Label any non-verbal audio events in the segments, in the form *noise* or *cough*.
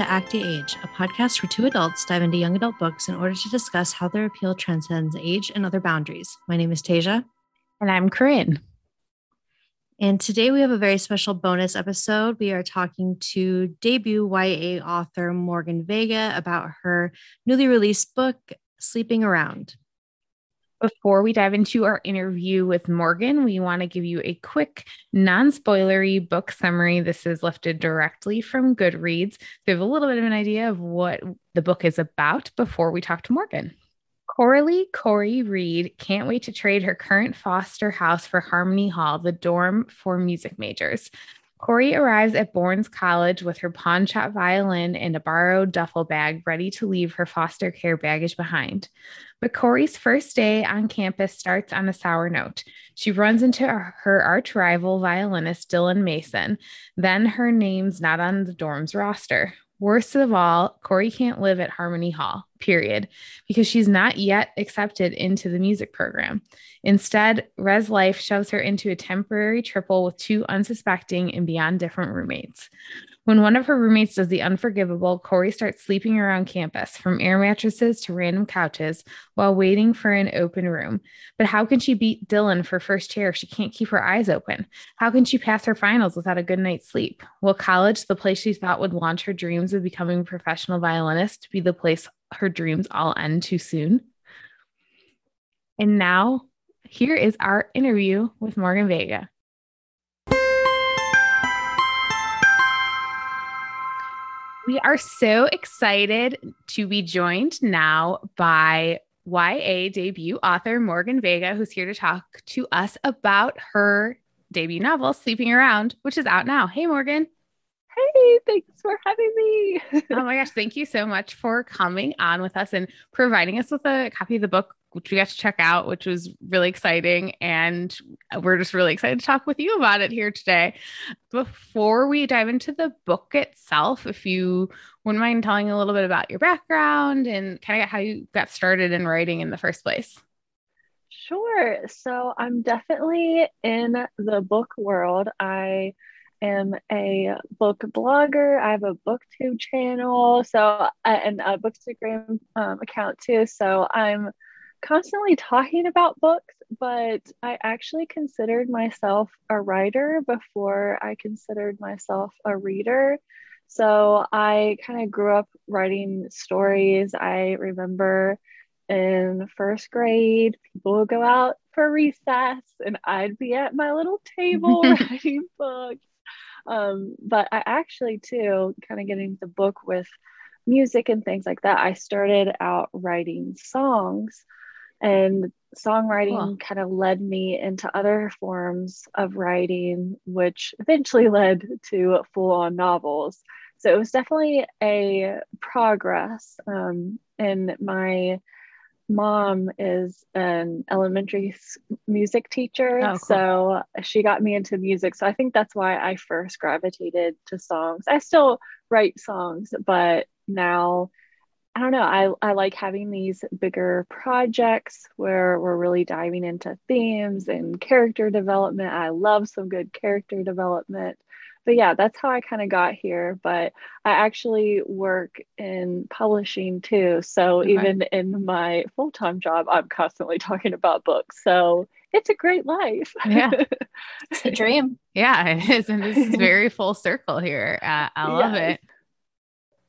to Acti Age, a podcast where two adults dive into young adult books in order to discuss how their appeal transcends age and other boundaries. My name is Tasia. And I'm Corinne. And today we have a very special bonus episode. We are talking to debut YA author Morgan Vega about her newly released book, Sleeping Around. Before we dive into our interview with Morgan, we want to give you a quick, non spoilery book summary. This is lifted directly from Goodreads. So have a little bit of an idea of what the book is about before we talk to Morgan. Coralie Corey Reed can't wait to trade her current foster house for Harmony Hall, the dorm for music majors. Corey arrives at Bournes College with her pawn shop violin and a borrowed duffel bag, ready to leave her foster care baggage behind. But Corey's first day on campus starts on a sour note. She runs into her arch rival violinist, Dylan Mason. Then her name's not on the dorm's roster. Worst of all, Corey can't live at Harmony Hall, period, because she's not yet accepted into the music program. Instead, Res Life shoves her into a temporary triple with two unsuspecting and beyond different roommates. When one of her roommates does the unforgivable, Corey starts sleeping around campus, from air mattresses to random couches, while waiting for an open room. But how can she beat Dylan for first chair if she can't keep her eyes open? How can she pass her finals without a good night's sleep? Will college, the place she thought would launch her dreams of becoming a professional violinist, be the place her dreams all end too soon? And now, here is our interview with Morgan Vega. We are so excited to be joined now by YA debut author Morgan Vega, who's here to talk to us about her debut novel, Sleeping Around, which is out now. Hey, Morgan. Hey, thanks for having me. *laughs* oh my gosh, thank you so much for coming on with us and providing us with a copy of the book which we got to check out, which was really exciting. And we're just really excited to talk with you about it here today. Before we dive into the book itself, if you wouldn't mind telling a little bit about your background and kind of how you got started in writing in the first place. Sure. So I'm definitely in the book world. I am a book blogger. I have a booktube channel, so and a bookstagram um, account too. So I'm constantly talking about books, but I actually considered myself a writer before I considered myself a reader. So I kind of grew up writing stories. I remember in first grade, people would go out for recess and I'd be at my little table *laughs* writing books. Um, but I actually, too, kind of getting the book with music and things like that, I started out writing songs. And songwriting cool. kind of led me into other forms of writing, which eventually *laughs* led to full on novels. So it was definitely a progress. Um, and my mom is an elementary music teacher. Oh, cool. So she got me into music. So I think that's why I first gravitated to songs. I still write songs, but now I don't know. I, I like having these bigger projects where we're really diving into themes and character development. I love some good character development. But yeah, that's how I kind of got here. But I actually work in publishing too. So okay. even in my full time job, I'm constantly talking about books. So it's a great life. Yeah. *laughs* it's a dream. Yeah, it is. And this is very *laughs* full circle here. Uh, I love yes. it.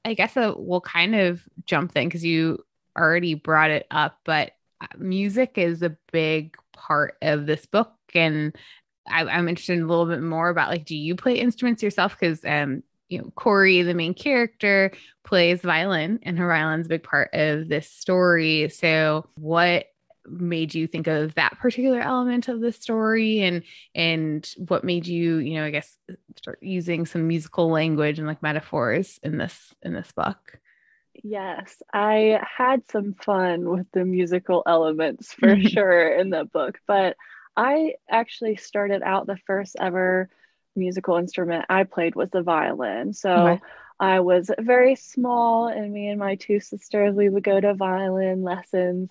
I guess uh, we'll kind of jump then because you already brought it up, but uh, music is a big part of this book. And I, am interested in a little bit more about like, do you play instruments yourself? Because, um, you know, Corey, the main character, plays violin, and her violin's a big part of this story. So, what made you think of that particular element of the story and and what made you you know i guess start using some musical language and like metaphors in this in this book yes i had some fun with the musical elements for sure in the book but i actually started out the first ever musical instrument i played was the violin so okay. i was very small and me and my two sisters we would go to violin lessons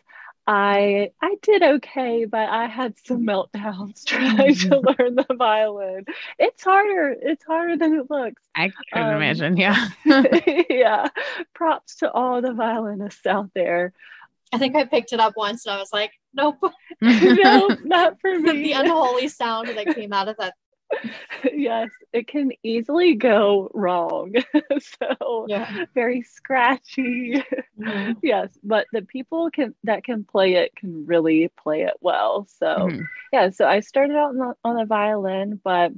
I I did okay, but I had some meltdowns *laughs* trying to *laughs* learn the violin. It's harder. It's harder than it looks. I can um, imagine. Yeah. *laughs* yeah. Props to all the violinists out there. I think I picked it up once and I was like, nope. *laughs* no, not for *laughs* me. the unholy sound that came out of that *laughs* yes, it can easily go wrong. so yeah. very scratchy. Mm-hmm. yes, but the people can that can play it can really play it well. So mm-hmm. yeah, so I started out on the, on the violin, but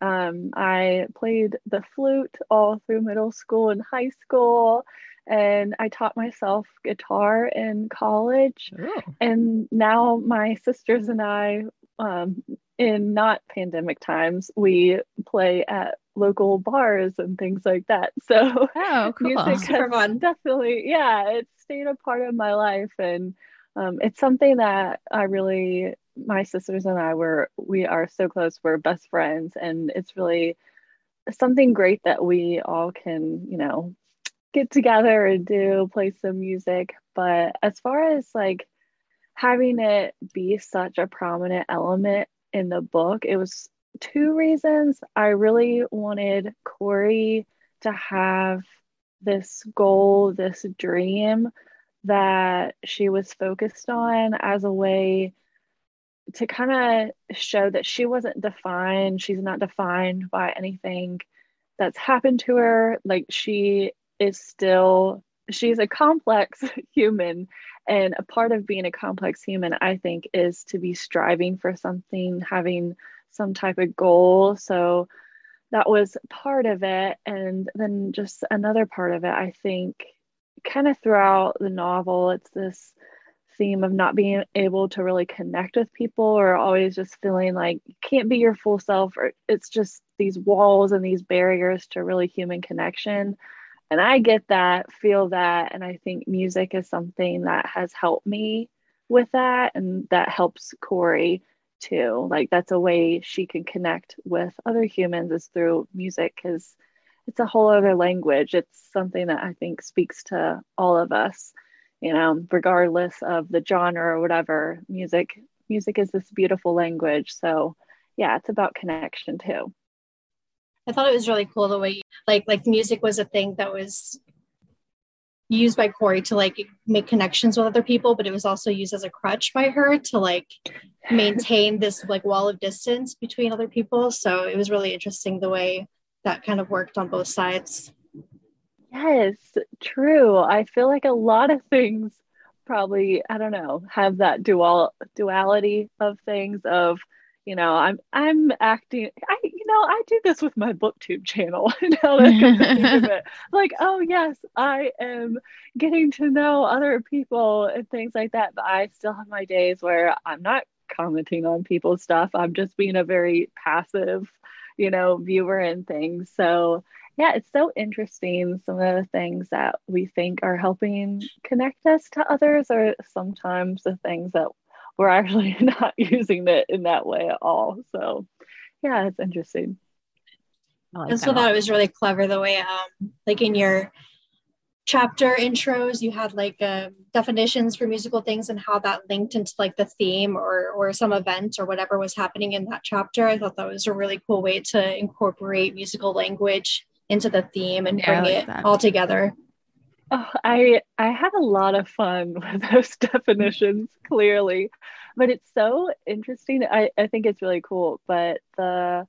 um, I played the flute all through middle school and high school. And I taught myself guitar in college. Ooh. And now my sisters and I um, in not pandemic times, we play at local bars and things like that. *laughs* So oh, cool. music Super fun. definitely, yeah, it's stayed a part of my life, and um, it's something that I really, my sisters and I were, we are so close. We're best friends, and it's really something great that we all can, you know, get together and do, play some music. But as far as like having it be such a prominent element in the book. It was two reasons. I really wanted Corey to have this goal, this dream that she was focused on as a way to kind of show that she wasn't defined. She's not defined by anything that's happened to her. Like she is still, she's a complex *laughs* human and a part of being a complex human, I think, is to be striving for something, having some type of goal. So that was part of it. And then just another part of it, I think, kind of throughout the novel, it's this theme of not being able to really connect with people or always just feeling like you can't be your full self or it's just these walls and these barriers to really human connection and I get that, feel that. And I think music is something that has helped me with that. And that helps Corey too. Like that's a way she can connect with other humans is through music because it's a whole other language. It's something that I think speaks to all of us, you know, regardless of the genre or whatever. Music, music is this beautiful language. So yeah, it's about connection too. I thought it was really cool the way like like music was a thing that was used by Corey to like make connections with other people, but it was also used as a crutch by her to like maintain this like wall of distance between other people. So it was really interesting the way that kind of worked on both sides. Yes, true. I feel like a lot of things probably, I don't know, have that dual duality of things of you know i'm i'm acting i know i do this with my booktube channel. Now that think of it. *laughs* Like oh yes i am getting to know other people and things like that but i still have my days where i'm not commenting on people's stuff. I'm just being a very passive you know viewer and things. So yeah it's so interesting some of the things that we think are helping connect us to others are sometimes the things that we're actually *laughs* not using it in that way at all. So yeah, it's interesting. I like also thought it was really clever the way um like in your chapter intros you had like uh, definitions for musical things and how that linked into like the theme or or some event or whatever was happening in that chapter i thought that was a really cool way to incorporate musical language into the theme and yeah, bring like it that. all together Oh, I I had a lot of fun *laughs* with those definitions, clearly, but it's so interesting. I, I think it's really cool. But the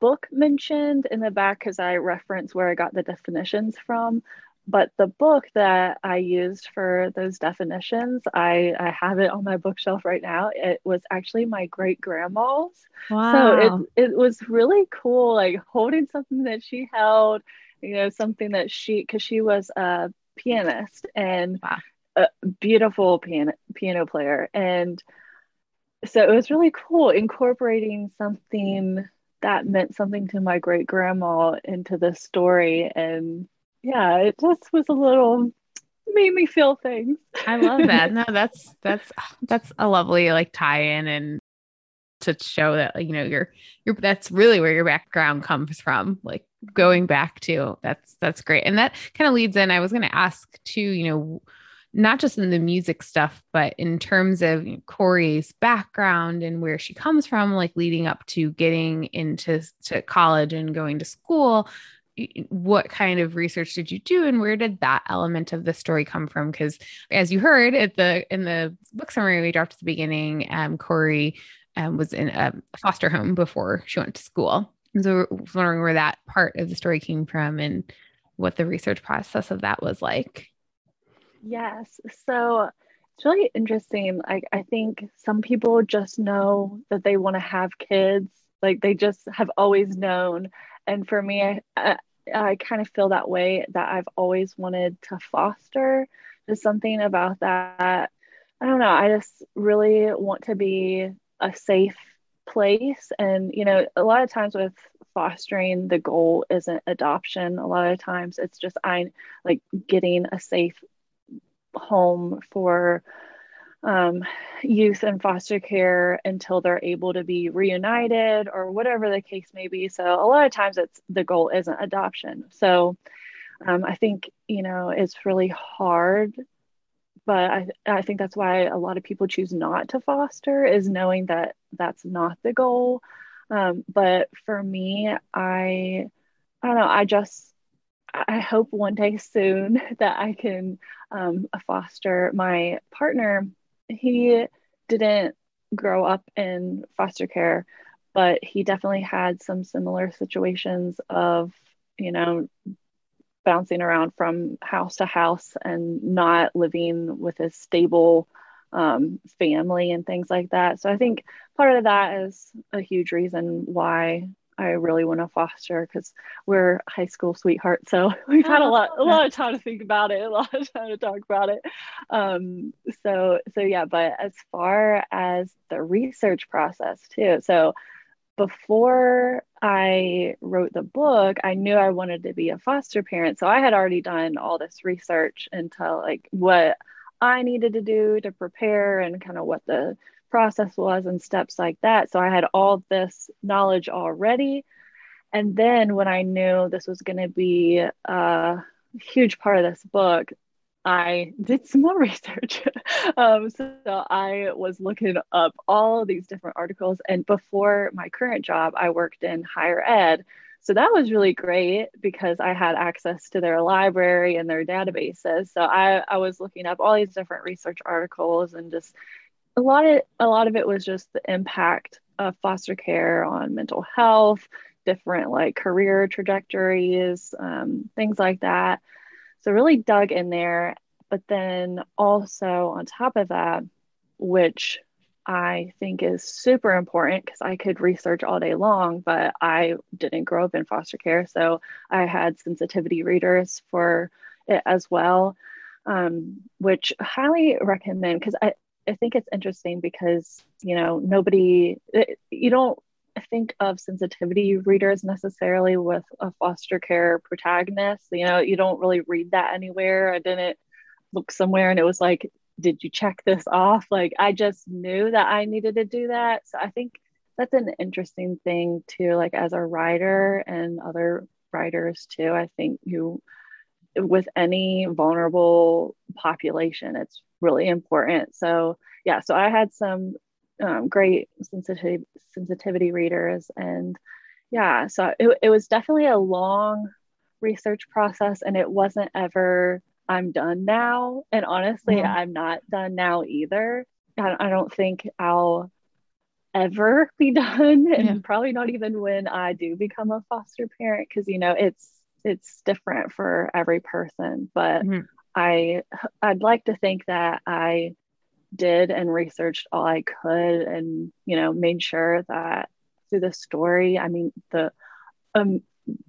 book mentioned in the back, because I reference where I got the definitions from, but the book that I used for those definitions, I, I have it on my bookshelf right now. It was actually my great grandma's. Wow. So it, it was really cool, like holding something that she held, you know, something that she, because she was a pianist and wow. a beautiful piano piano player and so it was really cool incorporating something that meant something to my great grandma into the story. And yeah it just was a little made me feel things. I love that. *laughs* No that's that's that's a lovely like tie-in and to show that you know you're you're that's really where your background comes from like going back to that's that's great. And that kind of leads in i was going to ask too you know not just in the music stuff, but in terms of Corey's background and where she comes from, like leading up to getting into to college and going to school. What kind of research did you do, and where did that element of the story come from? Because as you heard at the in the book summary we dropped at the beginning, um, Corey um, was in a foster home before she went to school. So wondering where that part of the story came from and what the research process of that was like. Yes. So it's really interesting. Like I think some people just know that they want to have kids. Like they just have always known. And for me, I, I, I kind of feel that way that I've always wanted to foster. There's something about that. I don't know. I just really want to be a safe place. And, you know, a lot of times with fostering, the goal isn't adoption. A lot of times it's just I like getting a safe home for um, youth in foster care until they're able to be reunited or whatever the case may be. So a lot of times it's the goal isn't adoption. So um, I think you know it's really hard, but I I think that's why a lot of people choose not to foster is knowing that that's not the goal. Um, but for me, I I don't know. I just I hope one day soon *laughs* that I can um, foster my partner. He didn't grow up in foster care, but he definitely had some similar situations of, you know, bouncing around from house to house and not living with a stable um, family and things like that. So I think part of that is a huge reason why I really want to foster because we're high school sweethearts. So *laughs* we've had a lot, a lot of time to think about it, a lot of time to talk about it. Um, so, so yeah, but as far as the research process too, so before I wrote the book, I knew I wanted to be a foster parent. So I had already done all this research into like what I needed to do to prepare and kind of what the process was and steps like that. So I had all this knowledge already. And then when I knew this was going to be a huge part of this book, I *laughs* did some more research. *laughs* um, so, I was looking up all these different articles. And before my current job, I worked in higher ed. So that was really great because I had access to their library and their databases. So I, I was looking up all these different research articles and just a lot of a lot of it was just the impact of foster care on mental health different like career trajectories um, things like that. So really dug in there. But then also on top of that which i think is super important because i could research all day long but i didn't grow up in foster care so i had sensitivity readers for it as well um, which highly recommend because I, I think it's interesting because, you know, nobody, eh, you don't think of sensitivity readers necessarily with a foster care protagonist. You know, you don't really read that anywhere. I didn't look somewhere and it was like, did you check this off? Like, I just knew that I needed to do that. So I think that's an interesting thing too, like as a writer and other writers too. I think you, with any vulnerable population, it's really important. So yeah, so I had some um, great sensitivity sensitivity readers, and yeah, so it, it was definitely a long research process, and it wasn't ever I'm done now. And honestly, mm-hmm. I'm not done now either. I, I don't think I'll ever *laughs* be done and yeah. probably not even when I do become a foster parent because you know it's it's different for every person but mm-hmm. I I'd like to think that I did and researched all I could and you know made sure that through the story I mean the um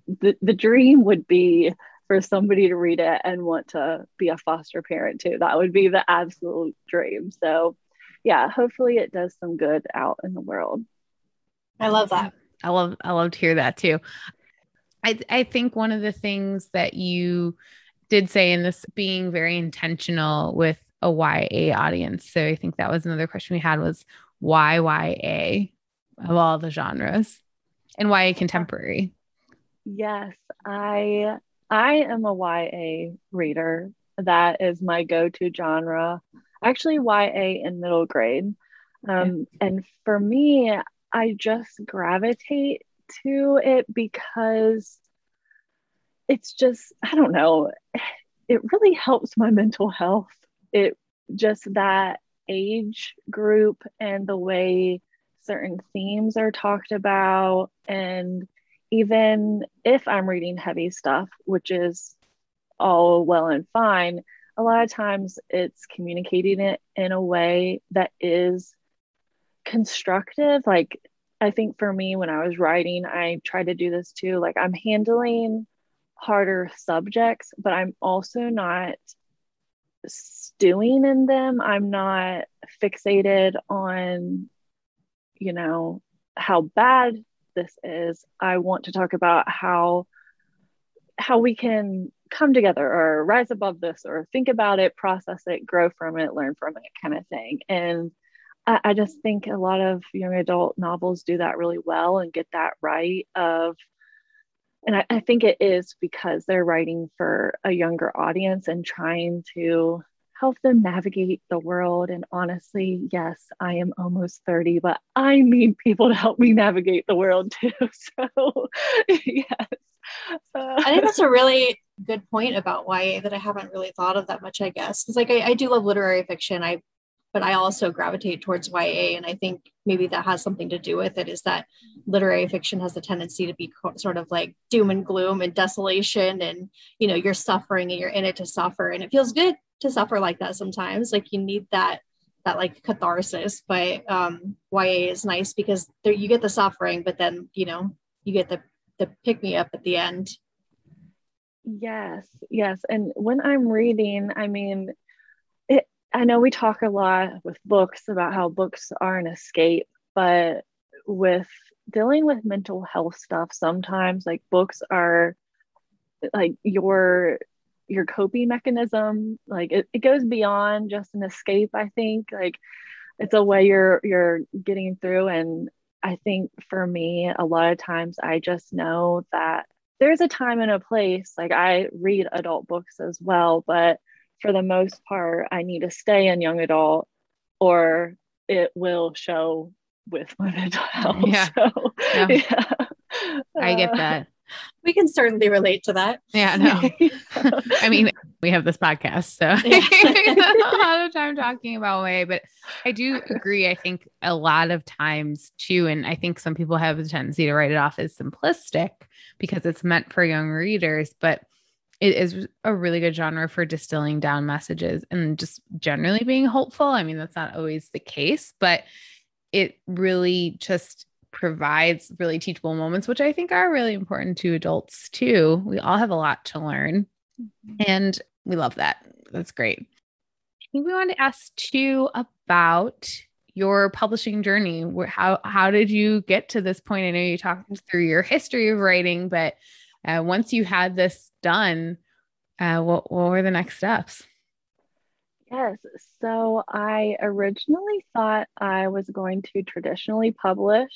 the, the dream would be for somebody to read it and want to be a foster parent too. That would be the absolute dream. So yeah hopefully it does some good out in the world. I love that. I love I love to hear that too. I I think one of the things that you did say in this being very intentional with a YA audience. So I think that was another question we had was why YA of all the genres and YA contemporary? Yes, I I am a YA reader that is my go-to genre. Actually, YA in middle grade. Um, and for me, I just gravitate to it because it's just, I don't know, it really helps my mental health. It just that age group and the way certain themes are talked about. And even if I'm reading heavy stuff, which is all well and fine, a lot of times it's communicating it in a way that is constructive. Like, I think for me, when I was writing, I tried to do this too. Like, I'm handling harder subjects, but I'm also not stewing in them. I'm not fixated on, you know, how bad this is. I want to talk about how how we can come together or rise above this or think about it, process it, grow from it, learn from it, kind of thing. And I, I just think a lot of young adult novels do that really well and get that right of and I, I, think it is because they're writing for a younger audience and trying to help them navigate the world. And honestly, yes, I am almost 30, but I need people to help me navigate the world too. *laughs* So, yes. Uh, I think that's a really good point about YA that I haven't really thought of that much, I guess. Because, like, I, I do love literary fiction. I but I also gravitate towards YA. And I think maybe that has something to do with it is that literary fiction has a tendency to be sort of like doom and gloom and desolation. And, you know, you're suffering and you're in it to suffer. And it feels good to suffer like that sometimes. Like you need that that like catharsis but um ya is nice because there you get the suffering but then you know you get the the pick me up at the end yes yes and when i'm reading i mean I know we talk a lot with books about how books are an escape, but with dealing with mental health stuff, sometimes like books are like your your coping mechanism. Like it, it goes beyond just an escape, I think. Like it's a way you're you're getting through. And I think for me, a lot of times I just know that there's a time and a place. Like I read adult books as well, but for the most part, I need to stay in young adult or it will show with my mental health. Yeah. So, yeah. yeah. I get uh, that. We can certainly relate to that. Yeah, no. *laughs* I mean, we have this podcast, so *laughs* a lot of time talking about way, but I do agree. I think a lot of times too, and I think some people have a tendency to write it off as simplistic because it's meant for young readers, but it is a really good genre for distilling down messages and just generally being hopeful. I mean, that's not always the case, but it really just provides really teachable moments, which I think are really important to adults too. We all have a lot to learn, mm-hmm. and we love that. That's great. I think we want to ask too about your publishing journey. How how did you get to this point? I know you talked through your history of writing, but uh, once you had this done, uh, what, what were the next steps? Yes. So I originally thought I was going to traditionally publish.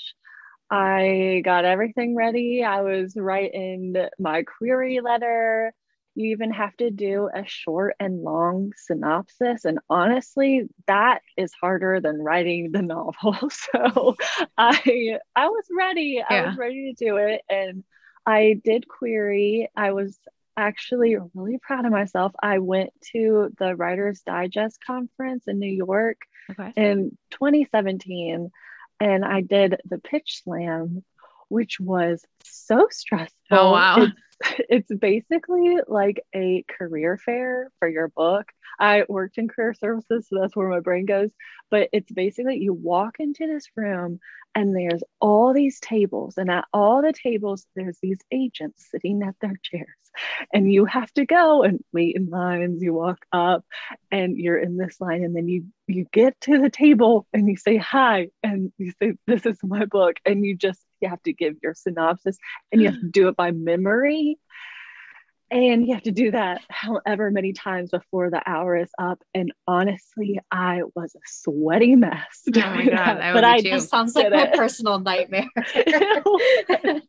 I got everything ready. I was writing my query letter. You even have to do a short and long synopsis. And honestly, that is harder than writing the *laughs* novel. So I I was ready. Yeah. I was ready to do it. And I did query. I was actually really proud of myself. I went to the Writers Digest conference in New York okay. in 2017 and I did the pitch slam, which was so stressful. Oh, wow. It's, *laughs* it's basically like a career fair for your book. I worked in career services, so that's where my brain goes. But it's basically you walk into this room and there's all these tables, and at all the tables, there's these agents sitting at their chairs, and you have to go and wait in lines. You walk up, and you're in this line, and then you you get to the table and you say hi, and you say, "This is my book," and you just you have to give your synopsis, and you have to do it by memory and you have to do that however many times before the hour is up. And honestly, I was a sweaty mess. Oh my god! That. I but I just sounds like my personal nightmare. *laughs* *laughs* it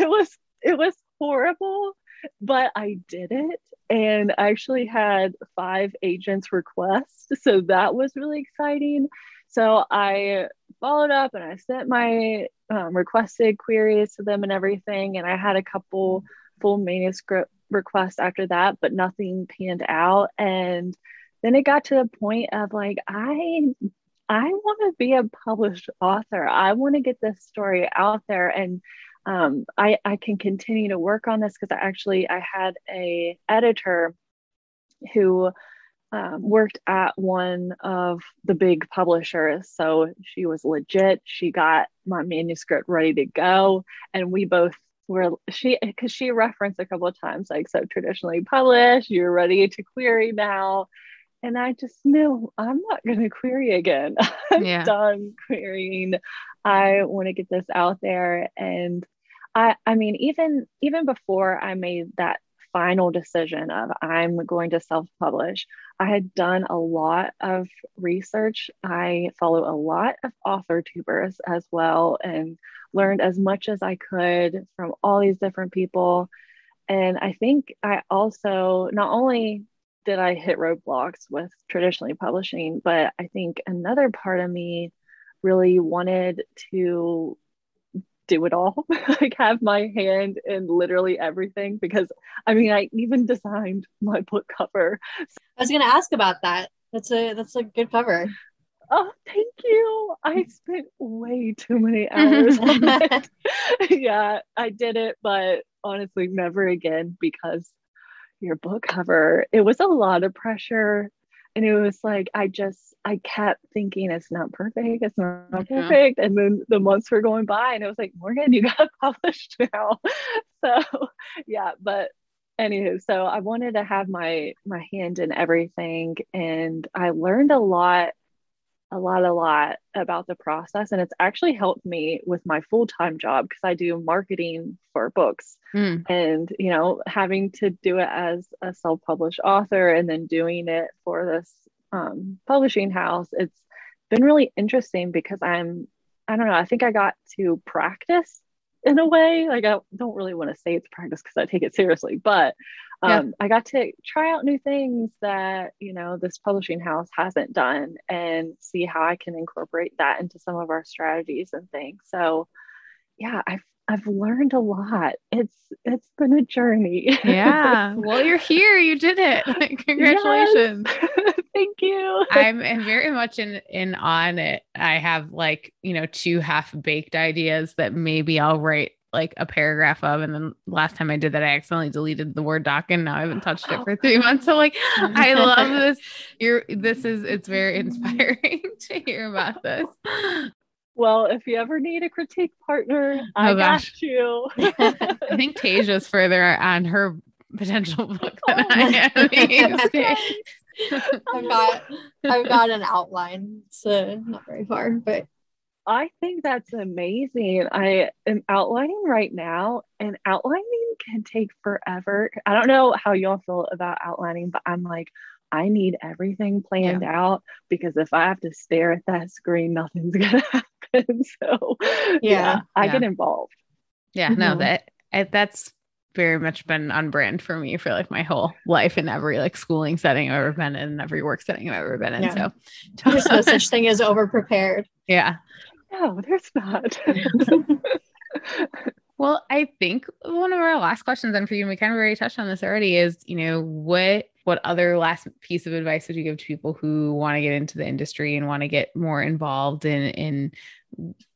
was it was horrible, but I did it, and I actually had five agents request. So that was really exciting. So I followed up and I sent my um, requested queries to them and everything. And I had a couple full manuscript requests after that, but nothing panned out. And then it got to the point of like, I I want to be a published author. I want to get this story out there and um, I, I can continue to work on this because I actually I had a editor who um, worked at one of the big publishers. So she was legit. She got my manuscript ready to go. And we both were, she, because she referenced a couple of times, like, so traditionally published, you're ready to query now. And I just knew I'm not going to query again. *laughs* I'm yeah. done querying. I want to get this out there. And I, I mean, even even before I made that final decision of I'm going to self publish, I had done a lot of research. I follow a lot of author tubers as well and learned as much as I could from all these different people. And I think I also not only did I hit roadblocks with traditionally publishing, but I think another part of me really wanted to do it all, *laughs* like have my hand in literally everything. Because I mean, I even designed my book cover. I was going to ask about that. That's a that's a good cover. Oh, thank you. I spent way too many hours mm-hmm. on it. *laughs* yeah, I did it, but honestly, never again because your book cover, it was a lot of pressure. And it was like i just i kept thinking it's not perfect. It's not perfect. And then the months were going by and it was like morgan you got *laughs* published now. *laughs* So yeah but anywho so i wanted to have my my hand in everything and i learned a lot a lot, a lot about the process. And it's actually helped me with my full time job because I do marketing for books. Mm. And, you know, having to do it as a self published author and then doing it for this um, publishing house, it's been really interesting because I'm, I don't know, I think I got to practice in a way. Like, I don't really want to say it's practice because I take it seriously, but um, yeah. I got to try out new things that you know this publishing house hasn't done and see how I can incorporate that into some of our strategies and things. So yeah, I've I've learned a lot. It's it's been a journey. *laughs* yeah. Well, you're here. You did it. *laughs* *laughs* Congratulations. Yes. Thank you. I'm very much in in on it. I have like, you know, two half baked ideas that maybe I'll write like a paragraph of and then last time I did that I accidentally deleted the word doc and now I haven't touched it for 3 months so like I love this you're this is it's very inspiring to hear about this well if you ever need a critique partner oh, I gosh. got you *laughs* I think Tasia's further on her potential book than oh, I am *laughs* *laughs* I've got I've got an outline so not very far but I think that's amazing. I am outlining right now, and outlining can take forever. I don't know how y'all feel about outlining, but I'm like, I need everything planned yeah. out because if I have to stare at that screen, nothing's gonna happen. And *laughs* so yeah, yeah I yeah. get involved. Yeah, mm-hmm. no, that that's very much been on brand for me for like my whole life in every like schooling setting I've ever been in, and every work setting I've ever been in. So there's no such *laughs* thing as over prepared. Yeah. No, there's not. *laughs* well, I think one of our last questions, and for you, and we kind of already touched on this already, is you know what what other last piece of advice would you give to people who want to get into the industry and want to get more involved in in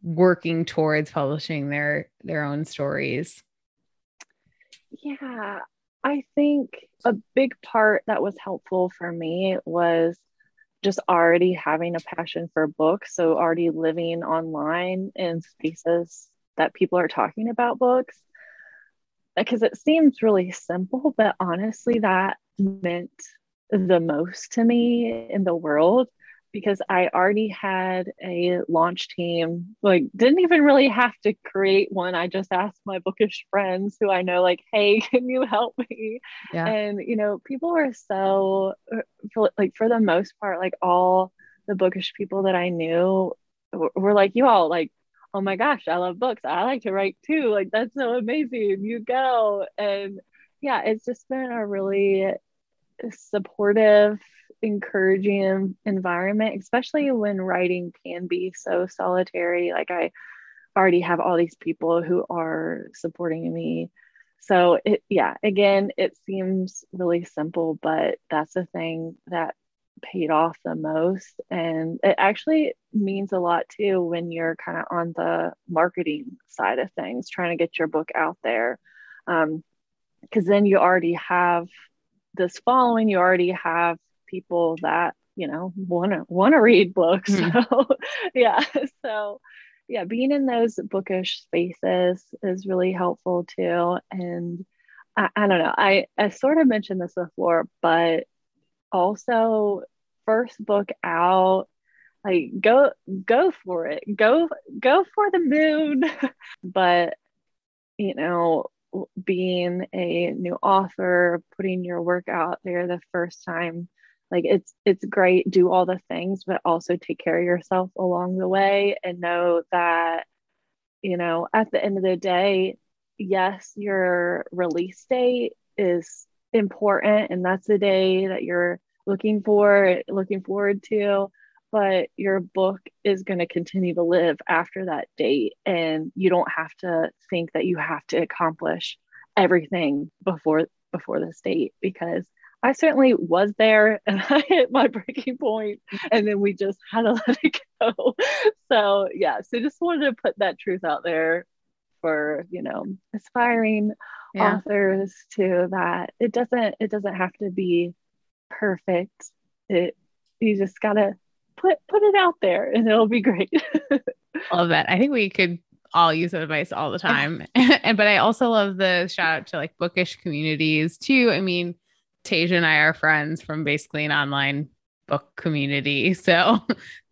working towards publishing their their own stories? Yeah, I think a big part that was helpful for me was just already having a passion for books. So, already living online in spaces that people are talking about books. Because it seems really simple, but honestly, that meant the most to me in the world because I already had a launch team. Like, didn't even really have to create one. I just asked my bookish friends who I know, like, hey, *laughs* can you help me? Yeah. And, you know, people were so, like, for the most part, like, all the bookish people that I knew were like, you all, like, oh my gosh, I love books. I like to write too. Like, that's so amazing. You go. And, yeah, it's just been a really supportive, encouraging environment, especially when writing can be so solitary. Like I already have all these people who are supporting me. So it yeah, again, it seems really simple, but that's the thing that paid off the most. And it actually means a lot too when you're kind of on the marketing side of things trying to get your book out there. Um because then you already have this following you already have people that you know want to want to read books. Mm-hmm. *laughs* so yeah so yeah being in those bookish spaces is really helpful too. And I, I don't know I, I sort of mentioned this before but also first book out like go go for it. Go go for the moon. *laughs* But you know being a new author putting your work out there the first time like it's it's great. Do all the things but also take care of yourself along the way and know that you know at the end of the day yes your release date is important and that's the day that you're looking for looking forward to but your book is going to continue to live after that date and you don't have to think that you have to accomplish everything before before this date because I certainly was there *laughs* and I hit my breaking point and then we just *laughs* had to let it go. *laughs* So yeah, so just wanted to put that truth out there for, you know, aspiring yeah. authors to that it doesn't it doesn't have to be perfect. It you just gotta put put it out there and it'll be great. *laughs* love that. I think we could all use that advice all the time. *laughs* and but I also love the shout out to like bookish communities too. I mean, Tasia and I are friends from basically an online book community. *laughs* So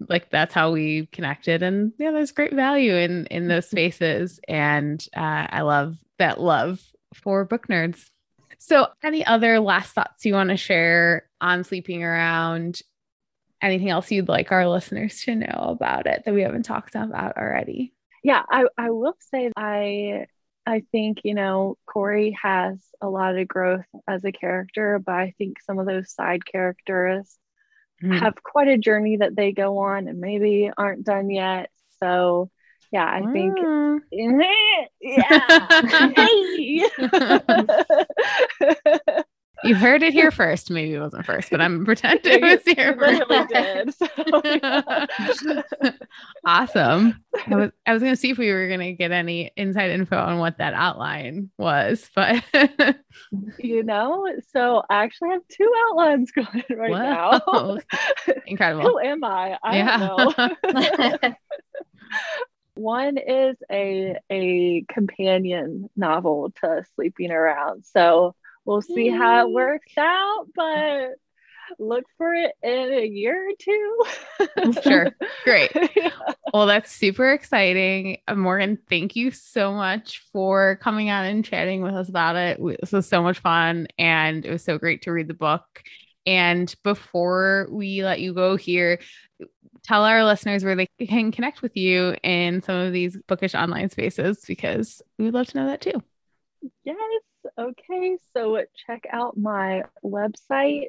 like that's how we connected. And yeah, there's great value in in those spaces. And uh, I love that love for book nerds. So any other last thoughts you want to share on sleeping around anything else you'd like our listeners to know about it that we haven't talked about already? Yeah, I, I will say I I think, you know, Corey has a lot of growth as a character, but I think some of those side characters mm-hmm. have quite a journey that they go on and maybe aren't done yet. So yeah, I think mm. *laughs* yeah. *laughs* *laughs* You heard it here first. Maybe it wasn't first, but I'm pretending it was here first. Did, so, *laughs* *laughs* awesome. I was I was gonna see if we were gonna get any inside info on what that outline was, but *laughs* you know, so I actually have two outlines going right now. Incredible. Who am I? I yeah. don't know. One is a a companion novel to Sleeping Around. So we'll see how it works out, but look for it in a year or two. *laughs* sure. Great. *laughs* Yeah. Well, that's super exciting. Uh, Morgan, thank you so much for coming on and chatting with us about it. This was so much fun and it was so great to read the book. And before we let you go here, tell our listeners where they can connect with you in some of these bookish online spaces because we would love to know that too. Yes. Okay. So check out my website.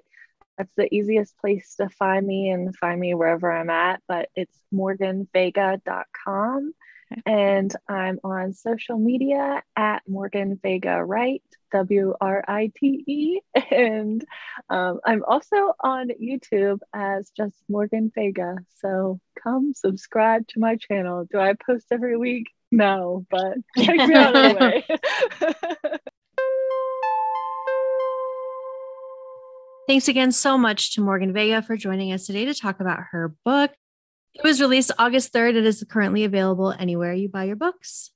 That's the easiest place to find me and find me wherever I'm at, but it's morganvega.com. And I'm on social media at Morgan Vega Write, W R I T E. *laughs* And um, I'm also on YouTube as just Morgan Vega. So come subscribe to my channel. Do I post every week? No, but check me out *laughs* anyway. *laughs* Thanks again so much to Morgan Vega for joining us today to talk about her book. It was released August 3rd. It is currently available anywhere you buy your books.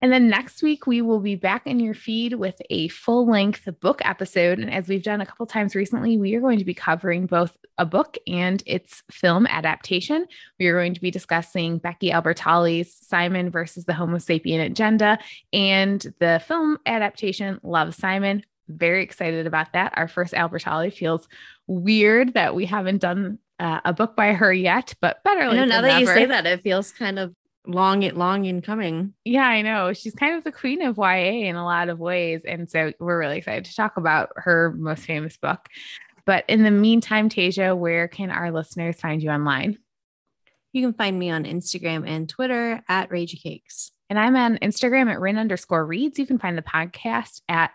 And then next week, we will be back in your feed with a full length book episode. And as we've done a couple times recently, we are going to be covering both a book and its film adaptation. We are going to be discussing Becky Albertalli's Simon versus the Homo sapien agenda and the film adaptation Love Simon. Very excited about that. Our first Albertalli feels weird that we haven't done uh, a book by her yet, but better. I know now that you say that, it feels kind of long it long in coming. Yeah, I know. She's kind of the queen of YA in a lot of ways. And so we're really excited to talk about her most famous book. But in the meantime, Tasia, where can our listeners find you online? You can find me on Instagram and Twitter at Ragey Cakes. And I'm on Instagram at Rin underscore reads. You can find the podcast at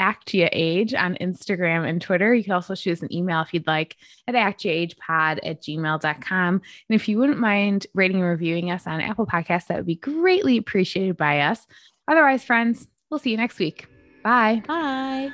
Actia Age on Instagram and Twitter. You can also shoot us an email if you'd like at actiaagepod at gmail.com. And if you wouldn't mind rating and reviewing us on Apple Podcasts, that would be greatly appreciated by us. Otherwise, friends, we'll see you next week. Bye. Bye.